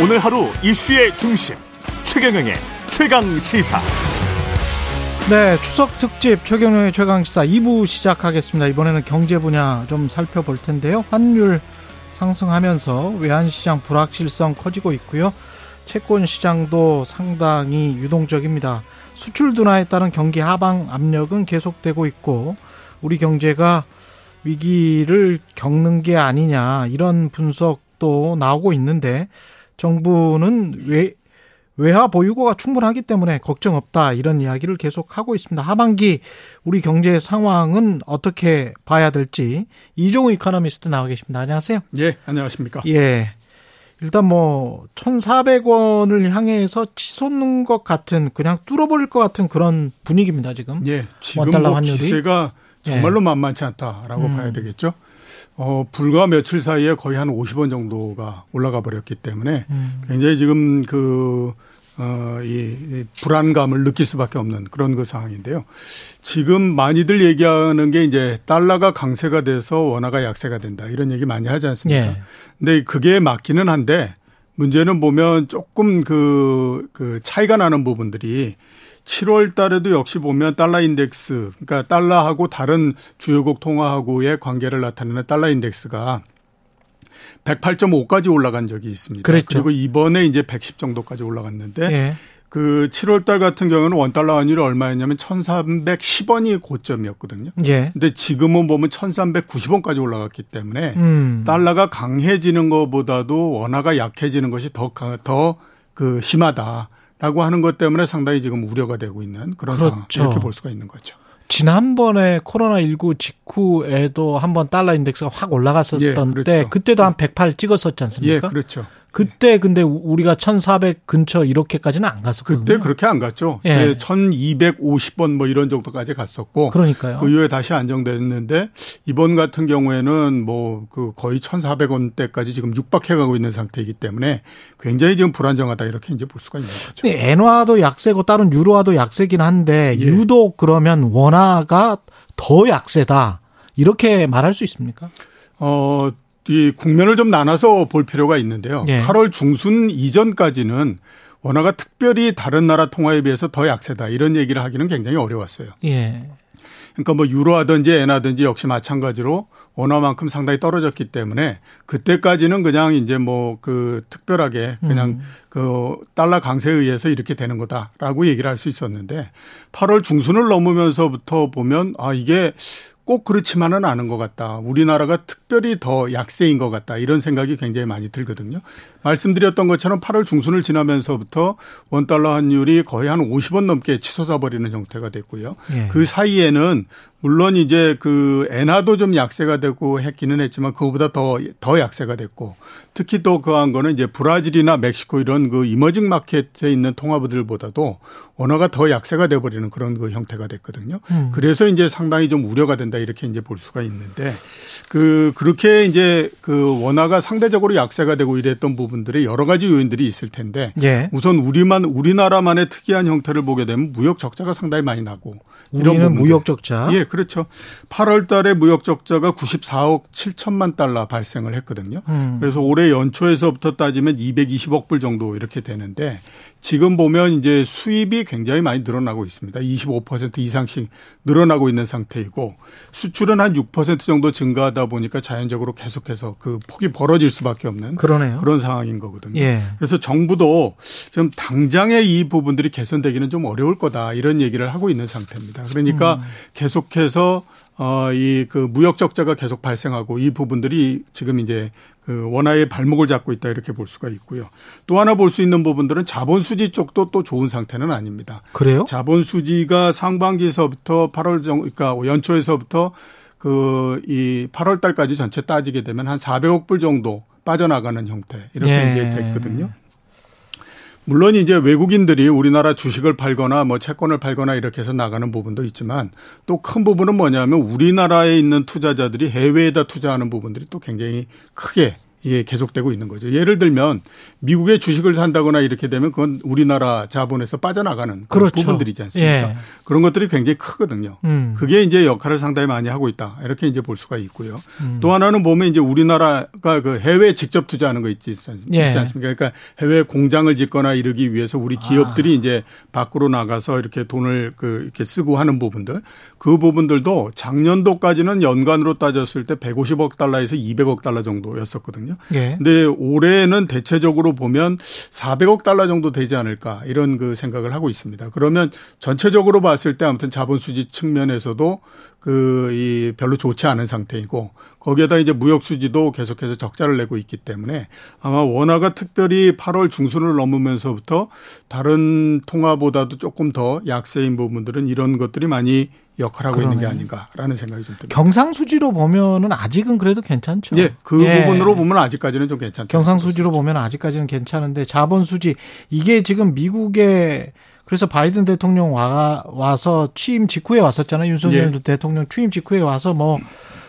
오늘 하루 이슈의 중심 최경영의 최강 시사. 네, 추석 특집 최경영의 최강 시사 2부 시작하겠습니다. 이번에는 경제 분야 좀 살펴볼 텐데요. 환율 상승하면서 외환 시장 불확실성 커지고 있고요. 채권 시장도 상당히 유동적입니다. 수출 둔화에 따른 경기 하방 압력은 계속되고 있고 우리 경제가 위기를 겪는 게 아니냐 이런 분석도 나오고 있는데 정부는 외, 외화 보유고가 충분하기 때문에 걱정 없다 이런 이야기를 계속 하고 있습니다. 하반기 우리 경제 상황은 어떻게 봐야 될지 이종우 이코노미스트 나와 계십니다. 안녕하세요. 예, 안녕하십니까? 예. 일단 뭐 1,400원을 향해서 치솟는 것 같은 그냥 뚫어버릴 것 같은 그런 분위기입니다 지금. 예, 지금 뭐 환율이. 기세가 정말로 예. 만만치 않다라고 음. 봐야 되겠죠. 어, 불과 며칠 사이에 거의 한 50원 정도가 올라가 버렸기 때문에 음. 굉장히 지금 그, 어, 이, 불안감을 느낄 수밖에 없는 그런 그 상황인데요. 지금 많이들 얘기하는 게 이제 달러가 강세가 돼서 원화가 약세가 된다 이런 얘기 많이 하지 않습니까? 예. 근데 그게 맞기는 한데 문제는 보면 조금 그, 그 차이가 나는 부분들이 7월 달에도 역시 보면 달러 인덱스, 그러니까 달러하고 다른 주요국 통화하고의 관계를 나타내는 달러 인덱스가 108.5까지 올라간 적이 있습니다. 그랬죠. 그리고 이번에 이제 110 정도까지 올라갔는데 예. 그 7월 달 같은 경우는 원달러 환율이 얼마였냐면 1,310원이 고점이었거든요. 예. 근데 지금은 보면 1,390원까지 올라갔기 때문에 음. 달러가 강해지는 것보다도 원화가 약해지는 것이 더 더 그 심하다. 라고 하는 것 때문에 상당히 지금 우려가 되고 있는 그런 그렇죠. 상황 이렇게 볼 수가 있는 거죠. 지난번에 코로나19 직후에도 한번 달러 인덱스가 확 올라갔었던 예, 그렇죠. 때 그때도 한 108 찍었었지 않습니까? 예, 그렇죠. 그때 근데 우리가 1,400 근처 이렇게까지는 안 갔었거든요. 그때 그렇게 안 갔죠. 예. 1,250원 뭐 이런 정도까지 갔었고. 그러니까요. 그 이후에 다시 안정됐는데 이번 같은 경우에는 뭐 그 거의 1,400원대까지 지금 육박해 가고 있는 상태이기 때문에 굉장히 지금 불안정하다 이렇게 이제 볼 수가 있는 거죠. 엔화도 약세고 다른 유로화도 약세긴 한데 예. 유독 그러면 원화가 더 약세다. 이렇게 말할 수 있습니까? 어, 이 국면을 좀 나눠서 볼 필요가 있는데요. 예. 8월 중순 이전까지는 원화가 특별히 다른 나라 통화에 비해서 더 약세다 이런 얘기를 하기는 굉장히 어려웠어요. 예. 그러니까 뭐 유로하든지 엔하든지 역시 마찬가지로 원화만큼 상당히 떨어졌기 때문에 그때까지는 그냥 이제 뭐 그 특별하게 그냥 음. 그 달러 강세에 의해서 이렇게 되는 거다라고 얘기를 할 수 있었는데 8월 중순을 넘으면서부터 보면 아 이게 꼭 그렇지만은 않은 것 같다. 우리나라가 특별히 더 약세인 것 같다. 이런 생각이 굉장히 많이 들거든요. 말씀드렸던 것처럼 8월 중순을 지나면서부터 원달러 환율이 거의 한 50원 넘게 치솟아 버리는 형태가 됐고요. 예. 그 사이에는 물론 이제 그 엔화도 좀 약세가 되고 했기는 했지만 그거보다 더, 더 약세가 됐고 특히 또 그한 거는 이제 브라질이나 멕시코 이런 그 이머징 마켓에 있는 통화부들보다도 원화가 더 약세가 돼 버리는 그런 그 형태가 됐거든요. 음. 그래서 이제 상당히 좀 우려가 된다 이렇게 이제 볼 수가 있는데 그 그렇게 이제 그 원화가 상대적으로 약세가 되고 이랬던 부분들이 여러 가지 요인들이 있을 텐데 예. 우선 우리만 우리나라만의 특이한 형태를 보게 되면 무역 적자가 상당히 많이 나고 우리는 무역 적자. 예, 그렇죠. 8월 달에 무역 적자가 94억 7천만 달러 발생을 했거든요. 음. 그래서 올해 연초에서부터 따지면 220억 불 정도 이렇게 되는데 지금 보면 이제 수입이 굉장히 많이 늘어나고 있습니다. 25% 이상씩 늘어나고 있는 상태이고 수출은 한 6% 정도 증가하다 보니까 자연적으로 계속해서 그 폭이 벌어질 수밖에 없는 그러네요. 그런 상황인 거거든요. 예. 그래서 정부도 좀 당장에 이 부분들이 개선되기는 좀 어려울 거다 이런 얘기를 하고 있는 상태입니다. 그러니까 음. 계속해서 어, 이 그 무역 적자가 계속 발생하고 이 부분들이 지금 이제 그 원화의 발목을 잡고 있다 이렇게 볼 수가 있고요. 또 하나 볼 수 있는 부분들은 자본 수지 쪽도 또 좋은 상태는 아닙니다. 그래요? 자본 수지가 상반기에서부터 8월 정 그러니까 연초에서부터 그 이 8월 달까지 전체 따지게 되면 한 400억 불 정도 빠져나가는 형태 이렇게 예. 이제 됐거든요. 물론 이제 외국인들이 우리나라 주식을 팔거나 뭐 채권을 팔거나 이렇게 해서 나가는 부분도 있지만 또 큰 부분은 뭐냐면 우리나라에 있는 투자자들이 해외에다 투자하는 부분들이 또 굉장히 크게 이게 계속되고 있는 거죠. 예를 들면 미국의 주식을 산다거나 이렇게 되면 그건 우리나라 자본에서 빠져나가는 그렇죠. 부분들이지 않습니까? 예. 그런 것들이 굉장히 크거든요. 음. 그게 이제 역할을 상당히 많이 하고 있다. 이렇게 이제 볼 수가 있고요. 음. 또 하나는 보면 이제 우리나라가 그 해외 직접 투자하는 거 있지, 예. 않습니까? 그러니까 해외 공장을 짓거나 이르기 위해서 우리 기업들이 아. 이제 밖으로 나가서 이렇게 돈을 그 이렇게 쓰고 하는 부분들 그 부분들도 작년도까지는 연간으로 따졌을 때 150억 달러에서 200억 달러 정도였었거든요. 예. 근데 올해는 대체적으로 보면 400억 달러 정도 되지 않을까 이런 그 생각을 하고 있습니다. 그러면 전체적으로 봤을 때 아무튼 자본 수지 측면에서도 그 이 별로 좋지 않은 상태이고 거기에다 이제 무역 수지도 계속해서 적자를 내고 있기 때문에 아마 원화가 특별히 8월 중순을 넘으면서부터 다른 통화보다도 조금 더 약세인 부분들은 이런 것들이 많이 역할하고 그러네. 있는 게 아닌가라는 생각이 좀 듭니다. 경상수지로 보면은 아직은 그래도 괜찮죠. 예, 그 예. 부분으로 보면 아직까지는 좀 괜찮죠. 경상수지로 보면 아직까지는 괜찮은데 자본수지 이게 지금 미국의 그래서 바이든 대통령 와, 와서 취임 직후에 왔었잖아요. 윤석열 예. 대통령 취임 직후에 와서 뭐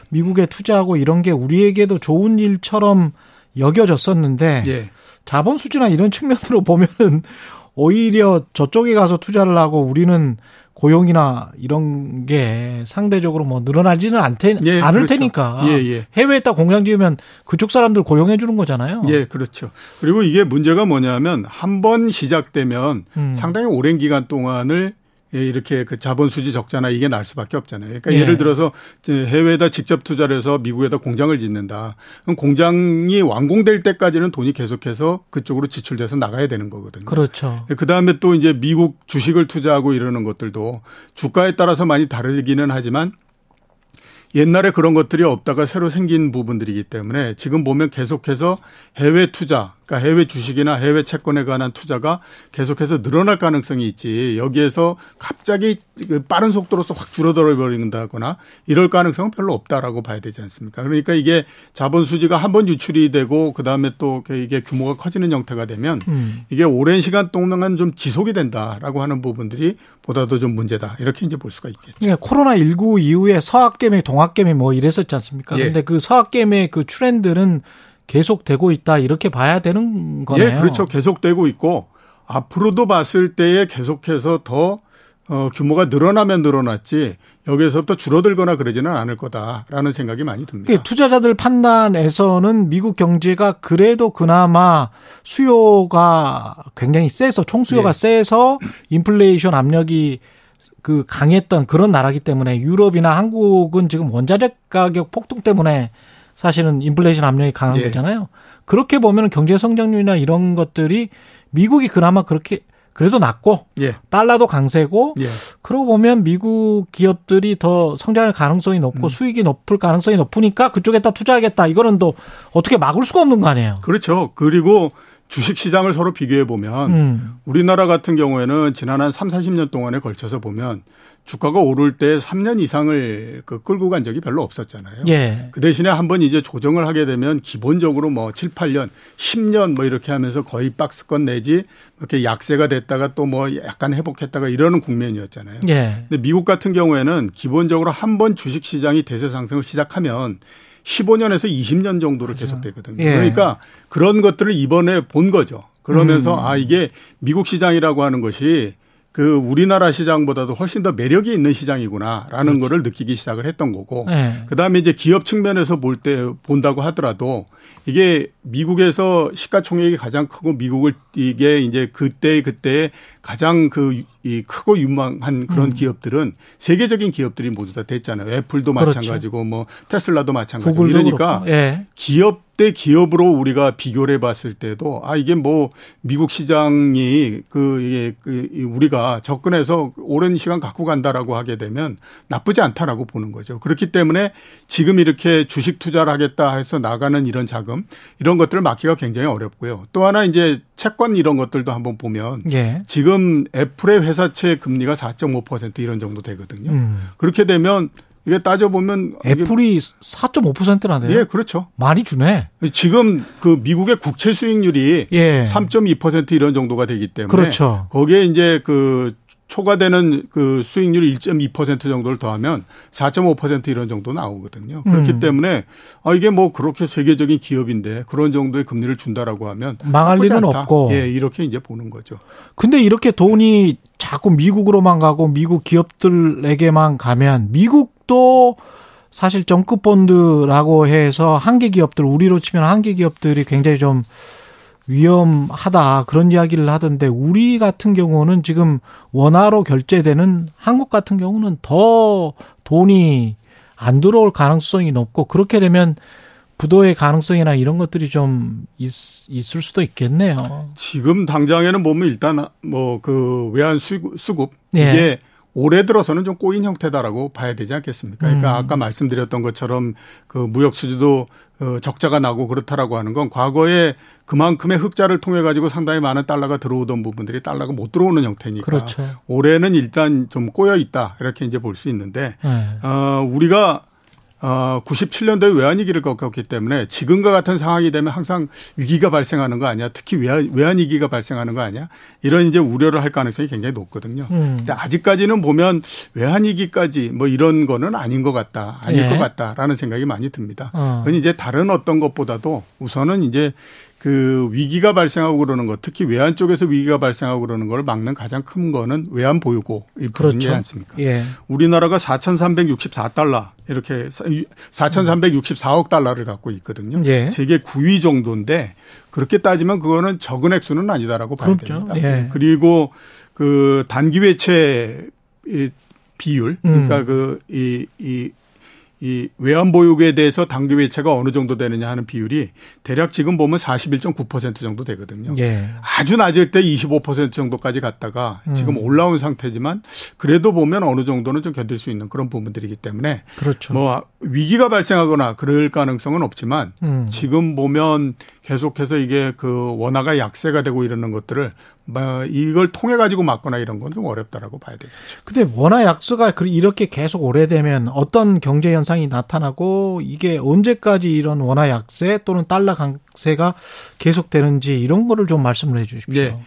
미국에 투자하고 이런 게 우리에게도 좋은 일처럼 여겨졌었는데 예. 자본 수지나 이런 측면으로 보면은 오히려 저쪽에 가서 투자를 하고 우리는 고용이나 이런 게 상대적으로 뭐 늘어나지는 않테, 예, 않을 그렇죠. 테니까 예, 예. 해외에다 공장 지으면 그쪽 사람들 고용해 주는 거잖아요. 예, 그렇죠. 그리고 이게 문제가 뭐냐면 한 번 시작되면 음. 상당히 오랜 기간 동안을 예, 이렇게 그 자본 수지 적자나 이게 날 수밖에 없잖아요. 그러니까 예. 를 들어서 해외에다 직접 투자를 해서 미국에다 공장을 짓는다. 그럼 공장이 완공될 때까지는 돈이 계속해서 그쪽으로 지출돼서 나가야 되는 거거든요. 그렇죠. 그 다음에 또 이제 미국 주식을 투자하고 이러는 것들도 주가에 따라서 많이 다르기는 하지만 옛날에 그런 것들이 없다가 새로 생긴 부분들이기 때문에 지금 보면 계속해서 해외 투자, 그러니까 해외 주식이나 해외 채권에 관한 투자가 계속해서 늘어날 가능성이 있지. 여기에서 갑자기 그 빠른 속도로서 확 줄어들어 버린다거나 이럴 가능성은 별로 없다라고 봐야 되지 않습니까? 그러니까 이게 자본 수지가 한 번 유출이 되고 그 다음에 또 이게 규모가 커지는 형태가 되면 음. 이게 오랜 시간 동안 좀 지속이 된다라고 하는 부분들이 보다도 좀 문제다. 이렇게 이제 볼 수가 있겠죠. 네, 코로나 19 이후에 서학 개미, 동학 개미 뭐 이랬었지 않습니까? 예. 근데 그 서학 개미의 그 트렌드는 계속되고 있다 이렇게 봐야 되는 거네요. 예, 그렇죠. 계속되고 있고 앞으로도 봤을 때에 계속해서 더 어, 규모가 늘어나면 늘어났지 여기에서부터 줄어들거나 그러지는 않을 거다라는 생각이 많이 듭니다. 그 투자자들 판단에서는 미국 경제가 그래도 그나마 수요가 굉장히 세서 총수요가 네. 세서 인플레이션 압력이 그 강했던 그런 나라기 때문에 유럽이나 한국은 지금 원자재 가격 폭등 때문에 사실은 인플레이션 압력이 강한 예. 거잖아요. 그렇게 보면 경제 성장률이나 이런 것들이 미국이 그나마 그렇게 그래도 낮고 예. 달러도 강세고 예. 그러고 보면 미국 기업들이 더 성장할 가능성이 높고 음. 수익이 높을 가능성이 높으니까 그쪽에다 투자하겠다. 이거는 또 어떻게 막을 수가 없는 거 아니에요. 그렇죠. 그리고 주식 시장을 서로 비교해 보면 음. 우리나라 같은 경우에는 지난 한 3, 40년 동안에 걸쳐서 보면 주가가 오를 때 3년 이상을 그 끌고 간 적이 별로 없었잖아요. 예. 그 대신에 한번 이제 조정을 하게 되면 기본적으로 뭐 7, 8년, 10년 뭐 이렇게 하면서 거의 박스권 내지 이렇게 약세가 됐다가 또 뭐 약간 회복했다가 이러는 국면이었잖아요. 예. 근데 미국 같은 경우에는 기본적으로 한 번 주식 시장이 대세 상승을 시작하면 15년에서 20년 정도로 계속되거든요. 예. 그러니까 그런 것들을 이번에 본 거죠. 그러면서 음. 아 이게 미국 시장이라고 하는 것이 그 우리나라 시장보다도 훨씬 더 매력이 있는 시장이구나라는 그렇죠. 거를 느끼기 시작을 했던 거고 네. 그다음에 이제 기업 측면에서 볼 때 본다고 하더라도 이게 미국에서 시가총액이 가장 크고 미국을 이게 이제 그때 그때 가장 그이 크고 유망한 그런 음. 기업들은 세계적인 기업들이 모두 다 됐잖아요. 애플도 그렇죠. 마찬가지고 뭐 테슬라도 마찬가지고 이러니까 예. 기업 대 기업으로 우리가 비교를 해 봤을 때도 아 이게 뭐 미국 시장이 그 이게 그 우리가 접근해서 오랜 시간 갖고 간다라고 하게 되면 나쁘지 않다라고 보는 거죠. 그렇기 때문에 지금 이렇게 주식 투자를 하겠다 해서 나가는 이런 자금 이런 것들을 막기가 굉장히 어렵고요. 또 하나 이제 채권 이런 것들도 한번 보면 예. 지금 애플의 회사채 금리가 4.5% 이런 정도 되거든요. 음. 그렇게 되면 이게 따져보면. 애플이 4.5%라네요. 예, 그렇죠. 많이 주네. 지금 그 미국의 국채 수익률이 예. 3.2% 이런 정도가 되기 때문에. 그렇죠. 거기에 이제 그 초과되는 그 수익률 1.2% 정도를 더하면 4.5% 이런 정도 나오거든요. 그렇기 음. 때문에 아 이게 뭐 그렇게 세계적인 기업인데 그런 정도의 금리를 준다라고 하면 망할 일은 않다. 없고 예, 이렇게 이제 보는 거죠. 근데 이렇게 돈이 자꾸 미국으로만 가고 미국 기업들에게만 가면 미국도 사실 정급 본드라고 해서 한계 기업들 우리로 치면 한계 기업들이 굉장히 좀 위험하다 그런 이야기를 하던데 우리 같은 경우는 지금 원화로 결제되는 한국 같은 경우는 더 돈이 안 들어올 가능성이 높고 그렇게 되면 부도의 가능성이나 이런 것들이 좀 있, 을 수도 있겠네요. 지금 당장에는 보면 일단 뭐 그 외환 수급 예. 이게 올해 들어서는 좀 꼬인 형태다라고 봐야 되지 않겠습니까? 그러니까 음. 아까 말씀드렸던 것처럼 그 무역 수지도 어, 적자가 나고 그렇다라고 하는 건 과거에 그만큼의 흑자를 통해 가지고 상당히 많은 달러가 들어오던 부분들이 달러가 못 들어오는 형태니까 그렇죠. 올해는 일단 좀 꼬여 있다 이렇게 이제 볼 수 있는데 네. 어, 우리가 어, 97년도에 외환위기를 겪었기 때문에 지금과 같은 상황이 되면 항상 위기가 발생하는 거 아니야. 특히 외환, 외환위기가 발생하는 거 아니야. 이런 이제 우려를 할 가능성이 굉장히 높거든요. 음. 근데 아직까지는 보면 외환위기까지 뭐 이런 거는 아닌 것 같다. 아닐 예. 것 같다라는 생각이 많이 듭니다. 어. 그건 이제 다른 어떤 것보다도 우선은 이제 그 위기가 발생하고 그러는 것, 특히 외환 쪽에서 위기가 발생하고 그러는 걸 막는 가장 큰 거는 외환 보유고 이 부분이지 그렇죠. 않습니까? 예. 우리나라가 4,364달러 이렇게 4,364억 달러를 갖고 있거든요. 예. 세계 9위 정도인데 그렇게 따지면 그거는 적은 액수는 아니다라고 봐야 그렇죠. 됩니다. 예. 그리고 그 단기 외채 비율 그러니까 음. 그이이 이이 외환 보유고에 대해서 당기 외채가 어느 정도 되느냐 하는 비율이 대략 지금 보면 41.9% 정도 되거든요. 예. 아주 낮을 때 25% 정도까지 갔다가 음. 지금 올라온 상태지만 그래도 보면 어느 정도는 좀 견딜 수 있는 그런 부분들이기 때문에 그렇죠. 뭐 위기가 발생하거나 그럴 가능성은 없지만 음. 지금 보면 계속해서 이게 그 원화가 약세가 되고 이러는 것들을 뭐 이걸 통해 가지고 막거나 이런 건 좀 어렵다라고 봐야 되겠죠. 근데 원화 약세가 이렇게 계속 오래되면 어떤 경제 현상이 나타나고 이게 언제까지 이런 원화 약세 또는 달러 강세가 계속되는지 이런 거를 좀 말씀을 해 주십시오. 네.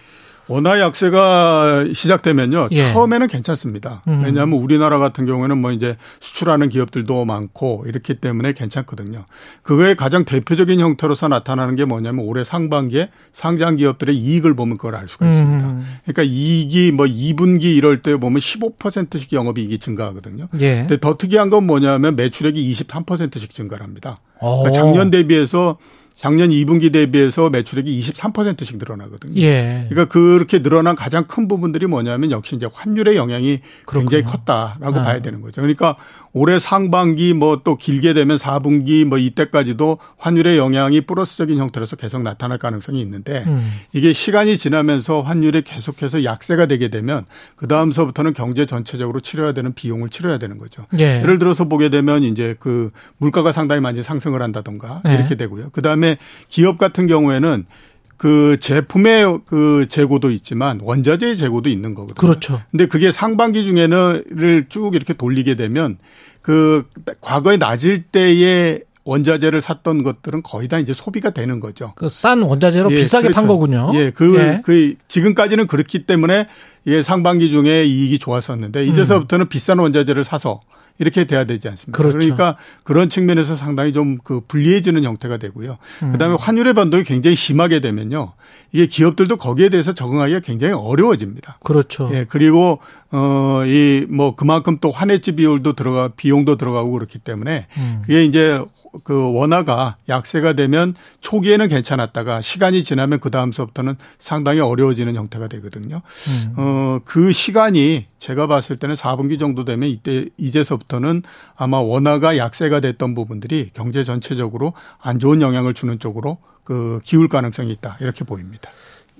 원화 약세가 시작되면요. 예. 처음에는 괜찮습니다. 음. 왜냐하면 우리나라 같은 경우에는 뭐 이제 수출하는 기업들도 많고 이렇기 때문에 괜찮거든요. 그거의 가장 대표적인 형태로서 나타나는 게 뭐냐면 올해 상반기에 상장 기업들의 이익을 보면 그걸 알 수가 있습니다. 음. 그러니까 이익이 뭐 2분기 이럴 때 보면 15%씩 영업이익이 증가하거든요. 예. 근데 더 특이한 건 뭐냐면 매출액이 23%씩 증가를 합니다. 그러니까 작년 대비해서 작년 2분기 대비해서 매출액이 23%씩 늘어나거든요. 예. 그러니까 그렇게 늘어난 가장 큰 부분들이 뭐냐면 역시 이제 환율의 영향이 그렇군요. 굉장히 컸다라고 아. 봐야 되는 거죠. 그러니까 올해 상반기 뭐 또 길게 되면 4분기 뭐 이때까지도 환율의 영향이 플러스적인 형태로서 계속 나타날 가능성이 있는데 음. 이게 시간이 지나면서 환율이 계속해서 약세가 되게 되면 그 다음서부터는 경제 전체적으로 치러야 되는 비용을 치러야 되는 거죠. 예. 예를 들어서 보게 되면 이제 그 물가가 상당히 많이 상승을 한다던가 예. 이렇게 되고요. 그 다음에 기업 같은 경우에는 그 제품의 그 재고도 있지만 원자재의 재고도 있는 거거든요. 그렇죠. 근데 그게 상반기 중에는 쭉 이렇게 돌리게 되면 그 과거에 낮을 때에 원자재를 샀던 것들은 거의 다 이제 소비가 되는 거죠. 그 싼 원자재로 예, 비싸게 그렇죠. 판 거군요. 예, 그, 예. 그 지금까지는 그렇기 때문에 예, 상반기 중에 이익이 좋았었는데 이제서부터는 음. 비싼 원자재를 사서 이렇게 돼야 되지 않습니까? 그렇죠. 그러니까 그런 측면에서 상당히 좀 그 불리해지는 형태가 되고요. 음. 그다음에 환율의 변동이 굉장히 심하게 되면요. 이게 기업들도 거기에 대해서 적응하기가 굉장히 어려워집니다. 그렇죠. 예, 그리고 어이 뭐 그만큼 또 환해지 비율도 들어가 비용도 들어가고 그렇기 때문에 음. 그게 이제 그 원화가 약세가 되면 초기에는 괜찮았다가 시간이 지나면 그 다음서부터는 상당히 어려워지는 형태가 되거든요. 음. 어, 그 시간이 제가 봤을 때는 4분기 정도 되면 이때 이제서부터는 아마 원화가 약세가 됐던 부분들이 경제 전체적으로 안 좋은 영향을 주는 쪽으로 그 기울 가능성이 있다 이렇게 보입니다.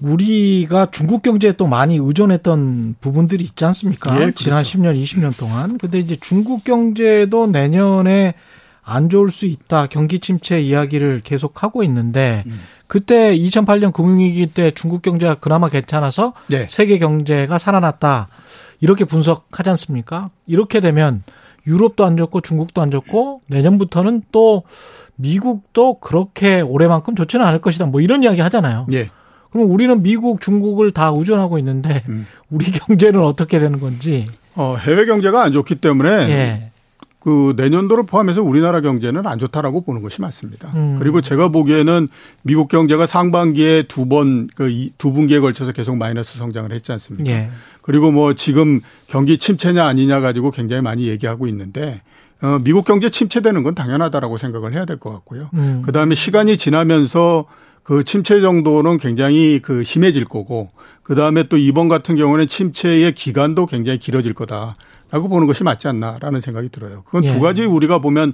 우리가 중국 경제에 또 많이 의존했던 부분들이 있지 않습니까? 예, 그렇죠. 지난 10년, 20년 동안. 근데 이제 중국 경제도 내년에 안 좋을 수 있다. 경기 침체 이야기를 계속 하고 있는데 음. 그때 2008년 금융위기 때 중국 경제가 그나마 괜찮아서 네. 세계 경제가 살아났다. 이렇게 분석하지 않습니까? 이렇게 되면 유럽도 안 좋고 중국도 안 좋고 내년부터는 또 미국도 그렇게 올해만큼 좋지는 않을 것이다. 뭐 이런 이야기 하잖아요. 네. 그럼 우리는 미국, 중국을 다 의존하고 있는데 음. 우리 경제는 어떻게 되는 건지. 어, 해외 경제가 안 좋기 때문에 예. 그 내년도를 포함해서 우리나라 경제는 안 좋다라고 보는 것이 맞습니다. 음. 그리고 제가 보기에는 미국 경제가 상반기에 두 번 그두 분기에 걸쳐서 계속 마이너스 성장을 했지 않습니까? 예. 그리고 뭐 지금 경기 침체냐 아니냐 가지고 굉장히 많이 얘기하고 있는데 어 미국 경제 침체되는 건 당연하다라고 생각을 해야 될 것 같고요. 음. 그다음에 시간이 지나면서 그 침체 정도는 굉장히 그 심해질 거고 그 다음에 또 이번 같은 경우는 침체의 기간도 굉장히 길어질 거다 라고 보는 것이 맞지 않나라는 생각이 들어요. 그건 예. 두 가지 우리가 보면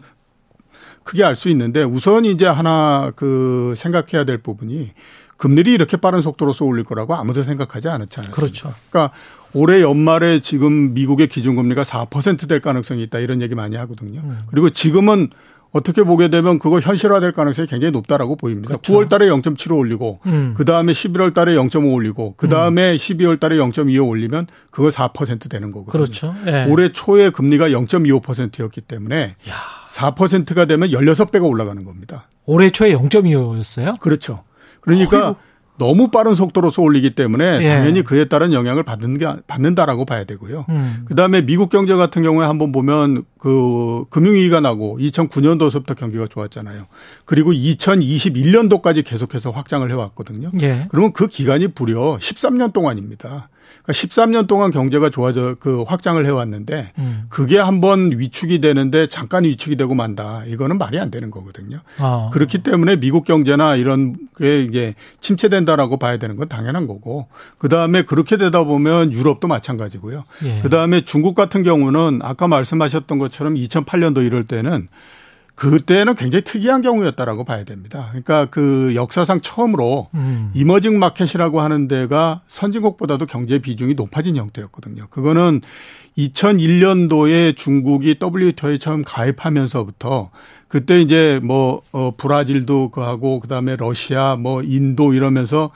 크게 알 수 있는데 우선 이제 하나 그 생각해야 될 부분이 금리를 이렇게 빠른 속도로서 올릴 거라고 아무도 생각하지 않았잖아요. 그렇죠. 그러니까 올해 연말에 지금 미국의 기준금리가 4%될 가능성이 있다 이런 얘기 많이 하거든요. 음. 그리고 지금은 어떻게 보게 되면 그거 현실화될 가능성이 굉장히 높다라고 보입니다. 그렇죠. 9월 달에 0.75 올리고 음. 그 다음에 11월 달에 0.5 올리고 그 다음에 음. 12월 달에 0.25 올리면 그거 4% 되는 거거든요. 그렇죠. 예. 올해 초에 금리가 0.25%였기 때문에 야. 4%가 되면 16배가 올라가는 겁니다. 올해 초에 0.25였어요? 그렇죠. 그러니까 어휴. 너무 빠른 속도로서 올리기 때문에 예. 당연히 그에 따른 영향을 받는 게 받는다라고 봐야 되고요. 음. 그다음에 미국 경제 같은 경우에 한번 보면 그 금융위기가 나고 2009년도서부터 경기가 좋았잖아요. 그리고 2021년도까지 계속해서 확장을 해 왔거든요. 예. 그러면 그 기간이 무려 13년 동안입니다. 13년 그러니까 동안 경제가 좋아져 그 확장을 해왔는데 음. 그게 한번 위축이 되는데 잠깐 위축이 되고 만다 이거는 말이 안 되는 거거든요. 아. 그렇기 때문에 미국 경제나 이런 게 이게 침체된다라고 봐야 되는 건 당연한 거고 그 다음에 그렇게 되다 보면 유럽도 마찬가지고요. 예. 그 다음에 중국 같은 경우는 아까 말씀하셨던 것처럼 2008년도 이럴 때는 그때는 굉장히 특이한 경우였다라고 봐야 됩니다. 그러니까 그 역사상 처음으로 음. 이머징 마켓이라고 하는 데가 선진국보다도 경제 비중이 높아진 형태였거든요. 그거는 2001년도에 중국이 WTO에 처음 가입하면서부터 그때 이제 뭐, 어, 브라질도 그 하고 그다음에 러시아 뭐 인도 이러면서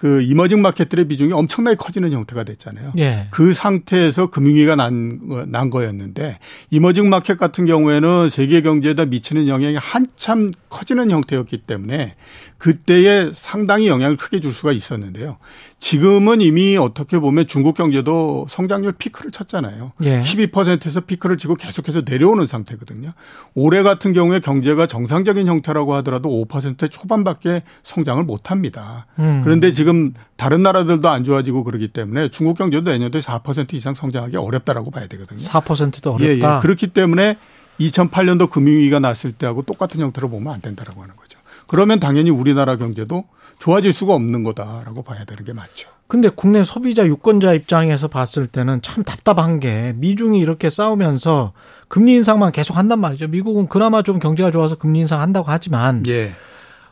그 이머징 마켓들의 비중이 엄청나게 커지는 형태가 됐잖아요. 예. 그 상태에서 금융위기가 난, 난 거였는데 이머징 마켓 같은 경우에는 세계 경제에다 미치는 영향이 한참 커지는 형태였기 때문에 그때에 상당히 영향을 크게 줄 수가 있었는데요. 지금은 이미 어떻게 보면 중국 경제도 성장률 피크를 쳤잖아요. 예. 12%에서 피크를 치고 계속해서 내려오는 상태거든요. 올해 같은 경우에 경제가 정상적인 형태라고 하더라도 5% 초반밖에 성장을 못 합니다. 음. 그런데 지금 다른 나라들도 안 좋아지고 그러기 때문에 중국 경제도 내년도에 4% 이상 성장하기 어렵다라고 봐야 되거든요. 4%도 어렵다. 예, 예. 그렇기 때문에 2008년도 금융위기가 났을 때하고 똑같은 형태로 보면 안 된다라고 하는 거죠. 그러면 당연히 우리나라 경제도 좋아질 수가 없는 거다라고 봐야 되는 게 맞죠. 근데 국내 소비자 유권자 입장에서 봤을 때는 참 답답한 게 미중이 이렇게 싸우면서 금리 인상만 계속 한단 말이죠. 미국은 그나마 좀 경제가 좋아서 금리 인상 한다고 하지만 예.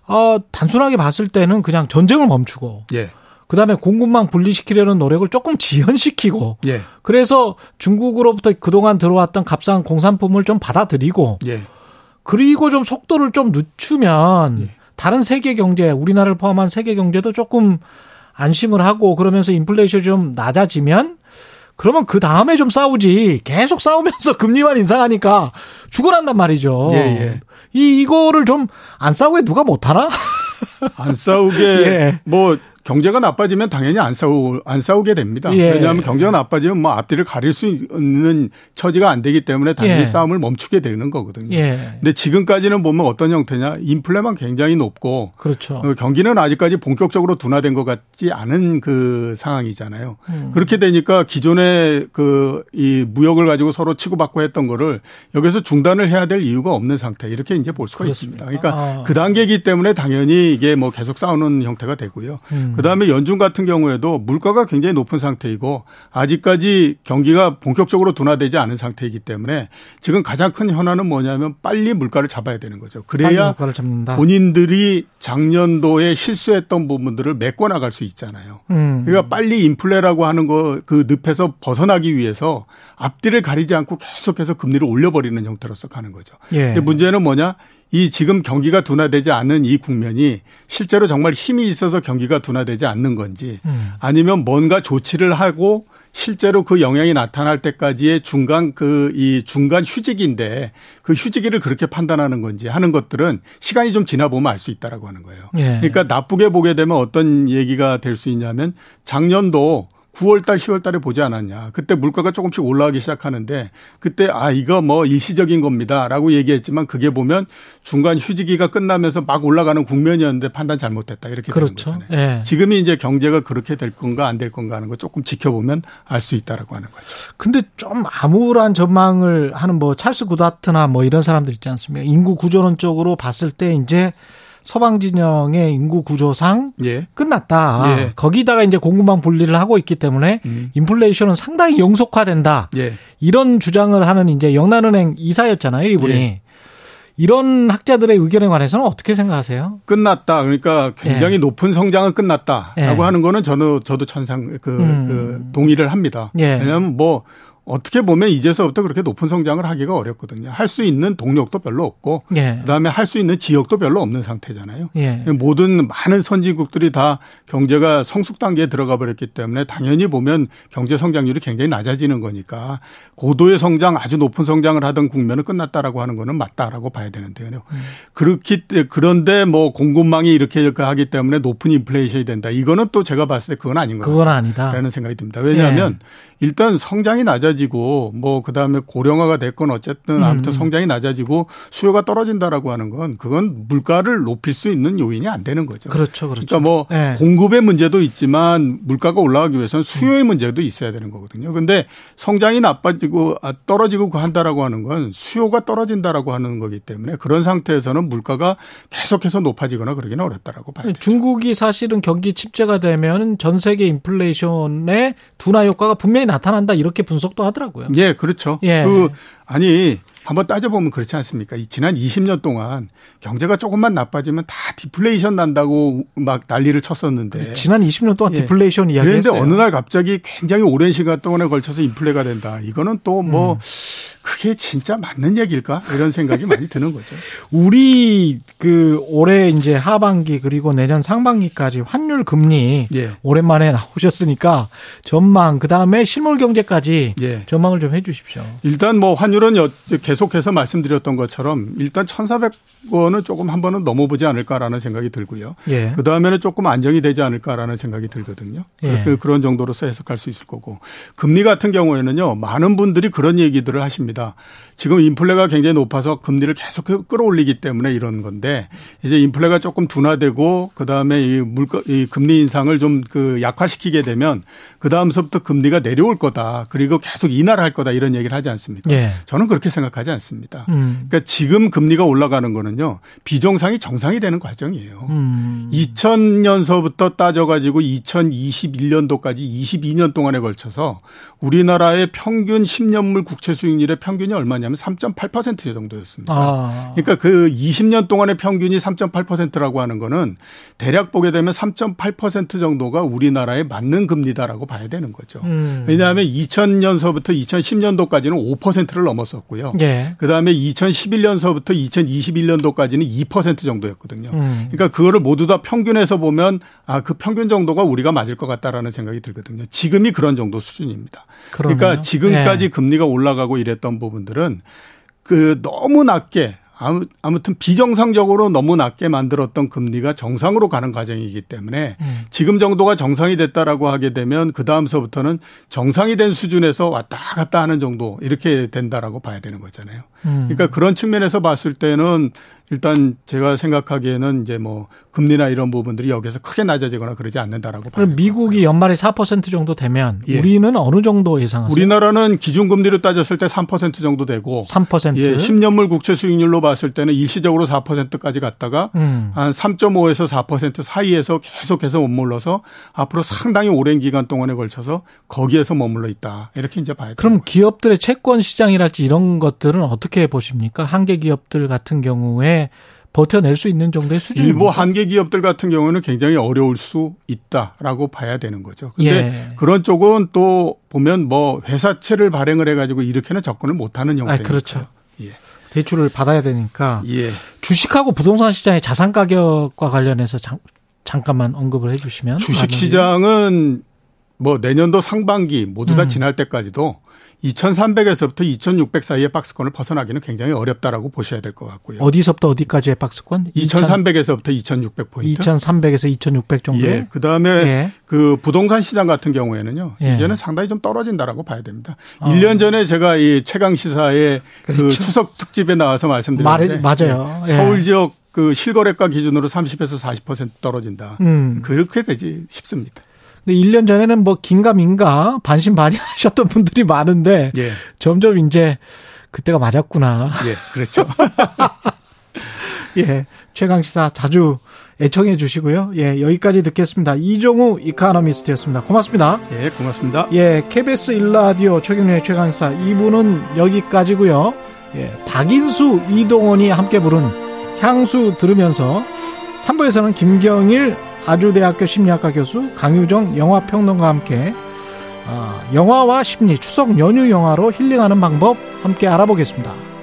어, 단순하게 봤을 때는 그냥 전쟁을 멈추고 예. 그다음에 공급망 분리시키려는 노력을 조금 지연시키고 예. 그래서 중국으로부터 그동안 들어왔던 값싼 공산품을 좀 받아들이고 예. 그리고 좀 속도를 좀 늦추면 예. 다른 세계 경제, 우리나라를 포함한 세계 경제도 조금 안심을 하고 그러면서 인플레이션이 좀 낮아지면 그러면 그 다음에 좀 싸우지. 계속 싸우면서 금리만 인상하니까 죽어난단 말이죠. 예, 예. 이, 이거를 좀 안 싸우게 누가 못 하나? 안 싸우게 예. 뭐 경제가 나빠지면 당연히 안 싸우 안 싸우게 됩니다. 예. 왜냐하면 경제가 나빠지면 뭐 앞뒤를 가릴 수 있는 처지가 안 되기 때문에 당연히 예. 싸움을 멈추게 되는 거거든요. 예. 근데 지금까지는 보면 어떤 형태냐 인플레만 굉장히 높고 그렇죠. 어, 경기는 아직까지 본격적으로 둔화된 것 같지 않은 그 상황이잖아요. 음. 그렇게 되니까 기존의 그 이 무역을 가지고 서로 치고받고 했던 거를 여기서 중단을 해야 될 이유가 없는 상태 이렇게 이제 볼 수가 그렇습니다. 있습니다. 그러니까 아. 그 단계이기 때문에 당연히 이게 뭐 계속 싸우는 형태가 되고요. 음. 그다음에 연중 같은 경우에도 물가가 굉장히 높은 상태이고 아직까지 경기가 본격적으로 둔화되지 않은 상태이기 때문에 지금 가장 큰 현안은 뭐냐면 빨리 물가를 잡아야 되는 거죠. 그래야 본인들이 작년도에 실수했던 부분들을 메꿔 나갈 수 있잖아요. 음. 그러니까 빨리 인플레라고 하는 거 그 늪에서 벗어나기 위해서 앞뒤를 가리지 않고 계속해서 금리를 올려버리는 형태로서 가는 거죠. 예. 문제는 뭐냐? 이 지금 경기가 둔화되지 않은 이 국면이 실제로 정말 힘이 있어서 경기가 둔화되지 않는 건지 음. 아니면 뭔가 조치를 하고 실제로 그 영향이 나타날 때까지의 중간 그 이 중간 휴지기인데 그 휴지기를 그렇게 판단하는 건지 하는 것들은 시간이 좀 지나 보면 알 수 있다라고 하는 거예요. 예. 그러니까 나쁘게 보게 되면 어떤 얘기가 될 수 있냐면 작년도 9월 달, 10월 달에 보지 않았냐. 그때 물가가 조금씩 올라가기 시작하는데 그때 아, 이거 뭐 일시적인 겁니다. 라고 얘기했지만 그게 보면 중간 휴지기가 끝나면서 막 올라가는 국면이었는데 판단 잘못됐다. 이렇게 그렇죠. 되는 거잖아요. 예. 지금이 이제 경제가 그렇게 될 건가 안 될 건가 하는 거 조금 지켜보면 알 수 있다라고 하는 거죠. 근데 좀 암울한 전망을 하는 뭐 찰스 구다트나 뭐 이런 사람들 있지 않습니까? 인구 구조론 쪽으로 봤을 때 이제 서방 진영의 인구 구조상 예. 끝났다. 예. 거기다가 이제 공급망 분리를 하고 있기 때문에 음. 인플레이션은 상당히 영속화된다. 예. 이런 주장을 하는 이제 영란은행 이사였잖아요, 이분이. 예. 이런 학자들의 의견에 관해서는 어떻게 생각하세요? 끝났다. 그러니까 굉장히 예. 높은 성장은 끝났다라고 예. 하는 거는 저는 저도 천상 그, 음. 그 동의를 합니다. 왜냐하면 뭐 어떻게 보면 이제서부터 그렇게 높은 성장을 하기가 어렵거든요. 할 수 있는 동력도 별로 없고 예. 그다음에 할 수 있는 지역도 별로 없는 상태잖아요. 예. 모든 많은 선진국들이 다 경제가 성숙 단계에 들어가 버렸기 때문에 당연히 보면 경제 성장률이 굉장히 낮아지는 거니까 고도의 성장 아주 높은 성장을 하던 국면은 끝났다라고 하는 거는 맞다라고 봐야 되는데요. 음. 그렇기 그런데 뭐 공급망이 이렇게 하기 때문에 높은 인플레이션이 된다. 이거는 또 제가 봤을 때 그건 아닌 것 그건 아니다. 라는 생각이 듭니다. 왜냐하면 예. 일단 성장이 낮아지 고 뭐 그다음에 고령화가 됐건 어쨌든 아무튼 음. 성장이 낮아지고 수요가 떨어진다라고 하는 건 그건 물가를 높일 수 있는 요인이 안 되는 거죠. 그렇죠. 그렇죠. 그러니까 뭐 네. 공급의 문제도 있지만 물가가 올라가기 위해서는 수요의 음. 문제도 있어야 되는 거거든요. 근데 성장이 나빠지고 아, 떨어지고 한다라고 하는 건 수요가 떨어진다라고 하는 거기 때문에 그런 상태에서는 물가가 계속해서 높아지거나 그러기는 어렵다라고 봐요. 중국이 사실은 경기 침체가 되면 전 세계 인플레이션의 둔화 효과가 분명히 나타난다 이렇게 분석도 하더라고요. 예, 그렇죠. 예. 그 아니 한번 따져보면 그렇지 않습니까? 지난 20년 동안 경제가 조금만 나빠지면 다 디플레이션 난다고 막 난리를 쳤었는데. 지난 20년 동안 예. 디플레이션 이야기했어요. 그런데 어느 날 갑자기 굉장히 오랜 시간 동안에 걸쳐서 인플레가 된다. 이거는 또뭐 음. 그게 진짜 맞는 얘기일까? 이런 생각이 많이 드는 거죠. 우리 그 올해 이제 하반기 그리고 내년 상반기까지 환율 금리 예. 오랜만에 나오셨으니까 전망 그다음에 실물 경제까지 예. 전망을 좀 해 주십시오. 일단 뭐 환율 은 계속해서 말씀드렸던 것처럼 일단 1,400원은 조금 한 번은 넘어보지 않을까라는 생각이 들고요. 예. 그 다음에는 조금 안정이 되지 않을까라는 생각이 들거든요. 예. 그런 정도로서 해석할 수 있을 거고. 금리 같은 경우에는요. 많은 분들이 그런 얘기들을 하십니다. 지금 인플레가 굉장히 높아서 금리를 계속 끌어올리기 때문에 이런 건데 이제 인플레가 조금 둔화되고 그 다음에 이 물가 이 금리 인상을 좀 그 약화시키게 되면 그 다음서부터 금리가 내려올 거다. 그리고 계속 인하를 할 거다 이런 얘기를 하지 않습니까? 예. 저는 그렇게 생각하지 않습니다. 음. 그러니까 지금 금리가 올라가는 거는요. 비정상이 정상이 되는 과정이에요. 음. 2000년서부터 따져 가지고 2021년도까지 22년 동안에 걸쳐서 우리나라의 평균 10년물 국채 수익률의 평균이 얼마냐면 3.8% 정도였습니다. 아. 그러니까 그 20년 동안의 평균이 3.8%라고 하는 거는 대략 보게 되면 3.8% 정도가 우리나라에 맞는 금리다라고 봐야 되는 거죠. 음. 왜냐하면 2000년서부터 2010년도까지는 5%를 넘 었었고요. 예. 그다음에 2011년서부터 2021년도까지는 2% 정도였거든요. 음. 그러니까 그거를 모두 다 평균해서 보면 아, 그 평균 정도가 우리가 맞을 것 같다라는 생각이 들거든요. 지금이 그런 정도 수준입니다. 그러네요. 그러니까 지금까지 예. 금리가 올라가고 이랬던 부분들은 그 너무 낮게 아무튼 비정상적으로 너무 낮게 만들었던 금리가 정상으로 가는 과정이기 때문에 음. 지금 정도가 정상이 됐다라고 하게 되면 그 다음서부터는 정상이 된 수준에서 왔다 갔다 하는 정도 이렇게 된다라고 봐야 되는 거잖아요. 음. 그러니까 그런 측면에서 봤을 때는 일단 제가 생각하기에는 이제 뭐 금리나 이런 부분들이 여기서 크게 낮아지거나 그러지 않는다라고 그럼 미국이 연말에 4% 정도 되면 예. 우리는 어느 정도 예상하세요? 우리나라는 기준금리로 따졌을 때 3% 정도 되고 3%? 예, 10년물 국채 수익률로 봤을 때는 일시적으로 4%까지 갔다가 음. 한 3.5에서 4% 사이에서 계속해서 머물러서 앞으로 상당히 오랜 기간 동안에 걸쳐서 거기에서 머물러 있다. 이렇게 이제 봐야 돼요. 그럼 기업들의 채권 시장이랄지 이런 것들은 어떻게 보십니까? 한계 기업들 같은 경우에 버텨낼 수 있는 정도의 수준. 일부 한계 기업들 같은 경우는 굉장히 어려울 수 있다라고 봐야 되는 거죠. 근데 예. 그런 쪽은 또 보면 뭐 회사채를 발행을 해가지고 이렇게는 접근을 못하는 형태니까. 아, 그렇죠. 예. 대출을 받아야 되니까. 예. 주식하고 부동산 시장의 자산 가격과 관련해서 잠, 잠깐만 언급을 해주시면. 주식 시장은 뭐 내년도 상반기 모두 다 음. 지날 때까지도 2,300에서부터 2,600 사이의 박스권을 벗어나기는 굉장히 어렵다라고 보셔야 될 것 같고요. 어디서부터 어디까지의 박스권? 2,300에서부터 2,600 포인트. 2,300에서 2,600 정도. 예. 그다음에 예. 그 부동산 시장 같은 경우에는요. 예. 이제는 상당히 좀 떨어진다라고 봐야 됩니다. 어. 1년 전에 제가 이 최강 시사의 그 그렇죠. 그 추석 특집에 나와서 말씀드렸는데 맞아요. 예. 서울 지역 그 실거래가 기준으로 30에서 40% 떨어진다. 음. 그렇게 되지 싶습니다. 근데 1년 전에는 뭐 긴가민가 반신반의하셨던 분들이 많은데 예. 점점 이제 그때가 맞았구나. 예, 그렇죠. 예, 최강 시사 자주 애청해 주시고요. 예, 여기까지 듣겠습니다. 이종우 이카노미스트였습니다. 고맙습니다. 예, 고맙습니다. 예, KBS 일라디오 최경련의 최강 시사 2부는 여기까지고요. 예, 박인수 이동원이 함께 부른 향수 들으면서 3부에서는 김경일 아주대학교 심리학과 교수 강유정 영화평론가와 함께 아, 영화와 심리 추석 연휴 영화로 힐링하는 방법 함께 알아보겠습니다.